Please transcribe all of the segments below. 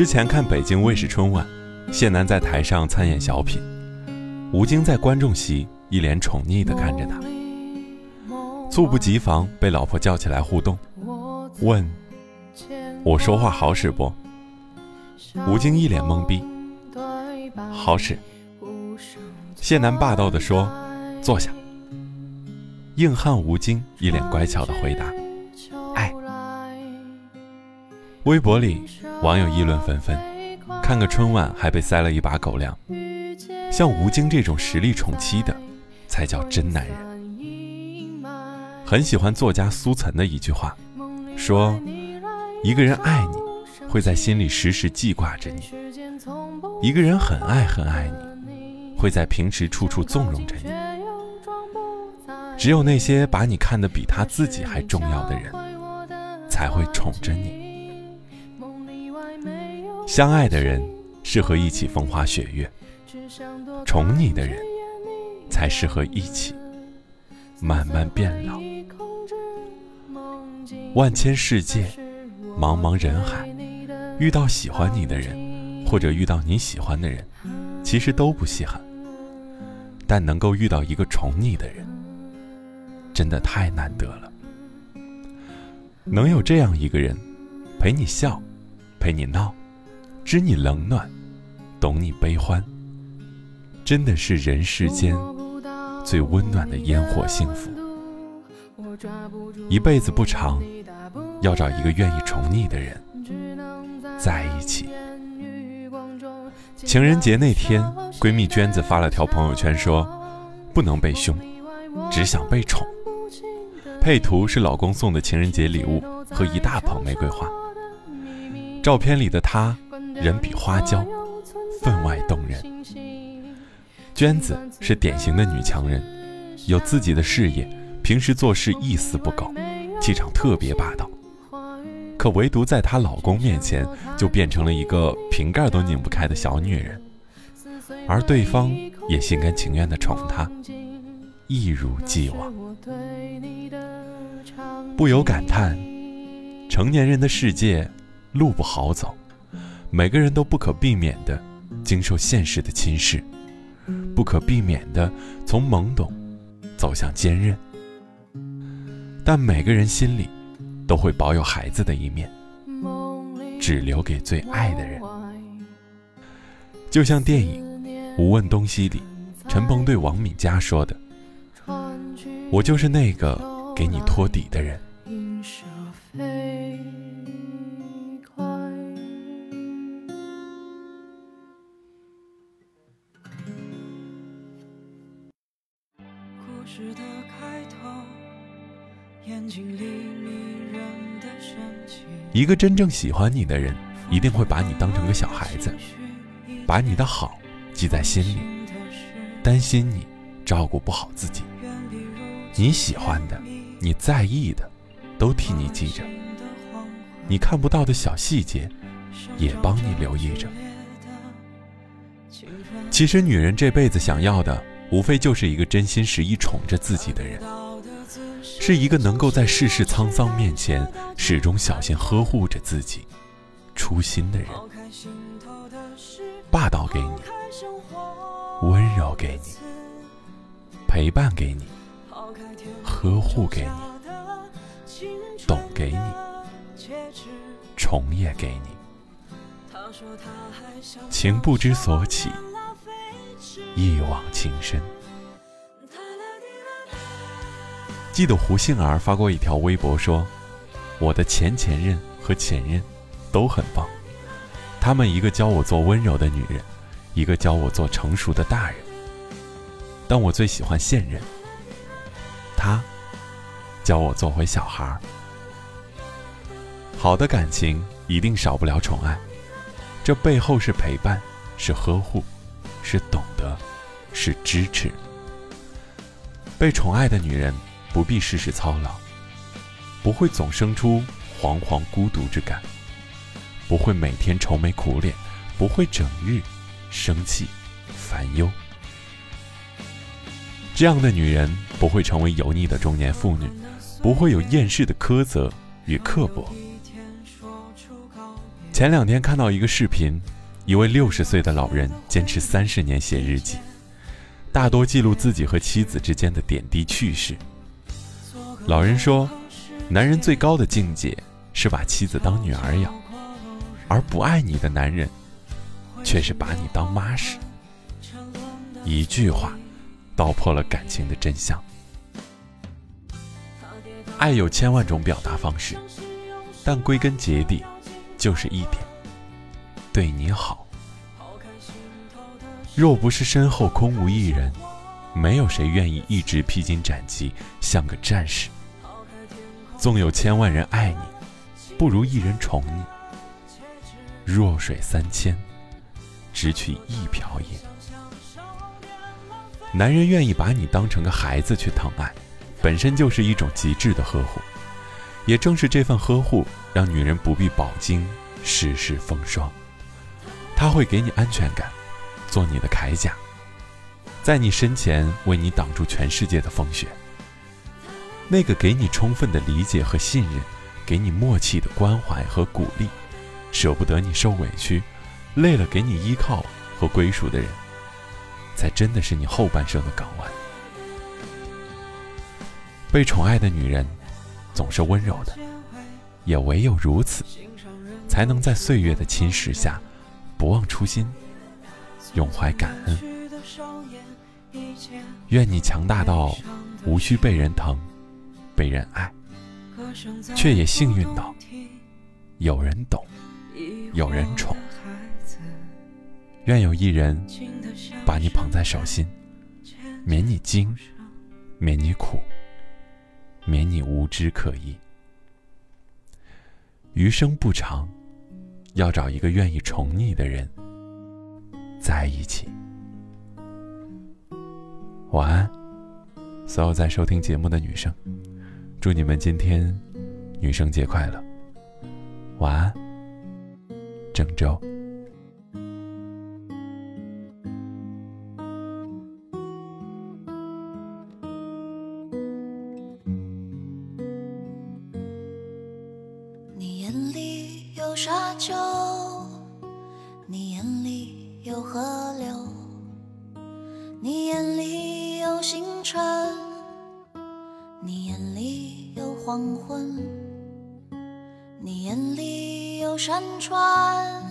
之前看北京卫视春晚，谢楠在台上参演小品，吴京在观众席一脸宠溺地看着他，猝不及防被老婆叫起来互动，问：“我说话好使不？”吴京一脸懵逼，好使。谢楠霸道地说：“坐下。”硬汉吴京一脸乖巧的回答：“微博里网友议论纷纷，看个春晚还被塞了一把狗粮。像吴京这种实力宠妻的，才叫真男人。很喜欢作家苏岑的一句话，说：“一个人爱你，会在心里时时记挂着你；一个人很爱很爱你，会在平时处处纵容着你。只有那些把你看得比他自己还重要的人，才会宠着你。”相爱的人适合一起风花雪月，宠你的人才适合一起慢慢变老。万千世界，茫茫人海，遇到喜欢你的人，或者遇到你喜欢的人，其实都不稀罕。但能够遇到一个宠你的人，真的太难得了。能有这样一个人，陪你笑，陪你闹。知你冷暖，懂你悲欢，真的是人世间最温暖的烟火幸福。一辈子不长，要找一个愿意宠你的人在一起。情人节那天，闺蜜娟子发了条朋友圈说：“不能被凶，只想被宠。”配图是老公送的情人节礼物和一大捧玫瑰花。照片里的她。人比花娇，分外动人。娟子是典型的女强人，有自己的事业，平时做事一丝不苟，气场特别霸道。可唯独在她老公面前，就变成了一个瓶盖都拧不开的小女人，而对方也心甘情愿地宠她，一如既往。不由感叹，成年人的世界，路不好走。每个人都不可避免地经受现实的侵蚀，不可避免地从懵懂走向坚韧。但每个人心里都会保有孩子的一面，只留给最爱的人。就像电影《无问东西》里，陈鹏对王敏佳说的：“我就是那个给你托底的人。”一个真正喜欢你的人，一定会把你当成个小孩子，把你的好记在心里，担心你照顾不好自己。你喜欢的，你在意的，都替你记着。你看不到的小细节，也帮你留意着。其实，女人这辈子想要的，无非就是一个真心实意宠着自己的人。是一个能够在世事沧桑面前始终小心呵护着自己、初心的人，霸道给你，温柔给你，陪伴给你，呵护给你，懂给你，宠也给你，情不知所起，一往情深。记得胡杏儿发过一条微博说：“我的前前任和前任都很棒，他们一个教我做温柔的女人，一个教我做成熟的大人。但我最喜欢现任，他教我做回小孩儿。好的感情一定少不了宠爱，这背后是陪伴，是呵护，是懂得，是支持。被宠爱的女人。”不必事事操劳，不会总生出惶惶孤独之感，不会每天愁眉苦脸，不会整日生气烦忧。这样的女人不会成为油腻的中年妇女，不会有厌世的苛责与刻薄。前两天看到一个视频，一位六十岁的老人坚持三十年写日记，大多记录自己和妻子之间的点滴趣事。老人说，男人最高的境界是把妻子当女儿养，而不爱你的男人，却是把你当妈使。一句话，道破了感情的真相。爱有千万种表达方式，但归根结底，就是一点：对你好。若不是身后空无一人，没有谁愿意一直披荆斩棘，像个战士。纵有千万人爱你，不如一人宠你。弱水三千，只取一瓢饮。男人愿意把你当成个孩子去疼爱。本身就是一种极致的呵护，也正是这份呵护，让女人不必饱经世事风霜。他会给你安全感，做你的铠甲，在你身前为你挡住全世界的风雪。那个给你充分的理解和信任，给你默契的关怀和鼓励，舍不得你受委屈，累了给你依靠和归属的人，才真的是你后半生的港湾。被宠爱的女人，总是温柔的，也唯有如此，才能在岁月的侵蚀下，不忘初心，永怀感恩。愿你强大到无需被人疼，被人爱，却也幸运到有人懂，有人宠。愿有一人把你捧在手心，免你惊，免你苦。免你无知可疑，余生不长，要找一个愿意宠你的人在一起。晚安，所有在收听节目的女生，祝你们今天女生节快乐。晚安，郑州。有沙丘，你眼里有河流，你眼里有星辰，你眼里有黄昏，你眼里有山川，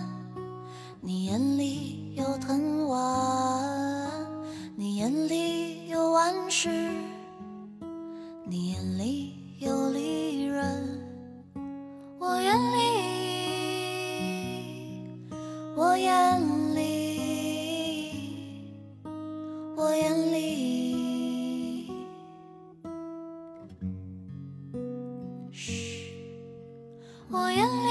你眼里有藤蔓，你眼里有万事，你眼里有利刃，我眼里。我眼里，我眼里，嘘，我眼里，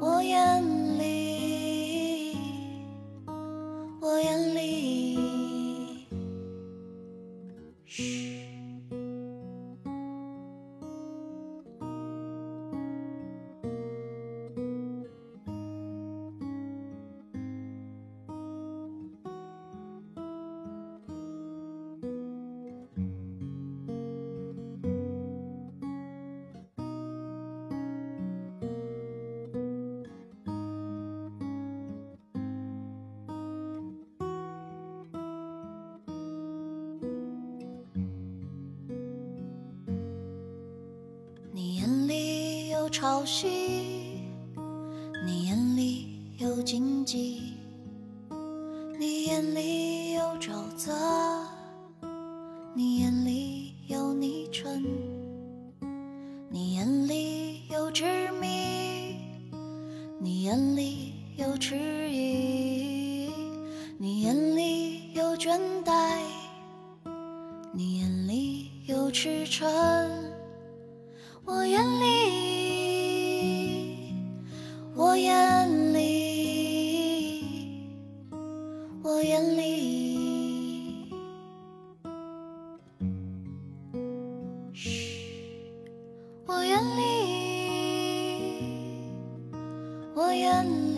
我眼里，我眼里，嘘。潮汐，你眼里有荆棘，你眼里有沼泽，你眼里有泥尘，你眼里有执迷，你眼里有迟疑，你眼里有倦怠，你眼里有驰骋，我眼里。我愿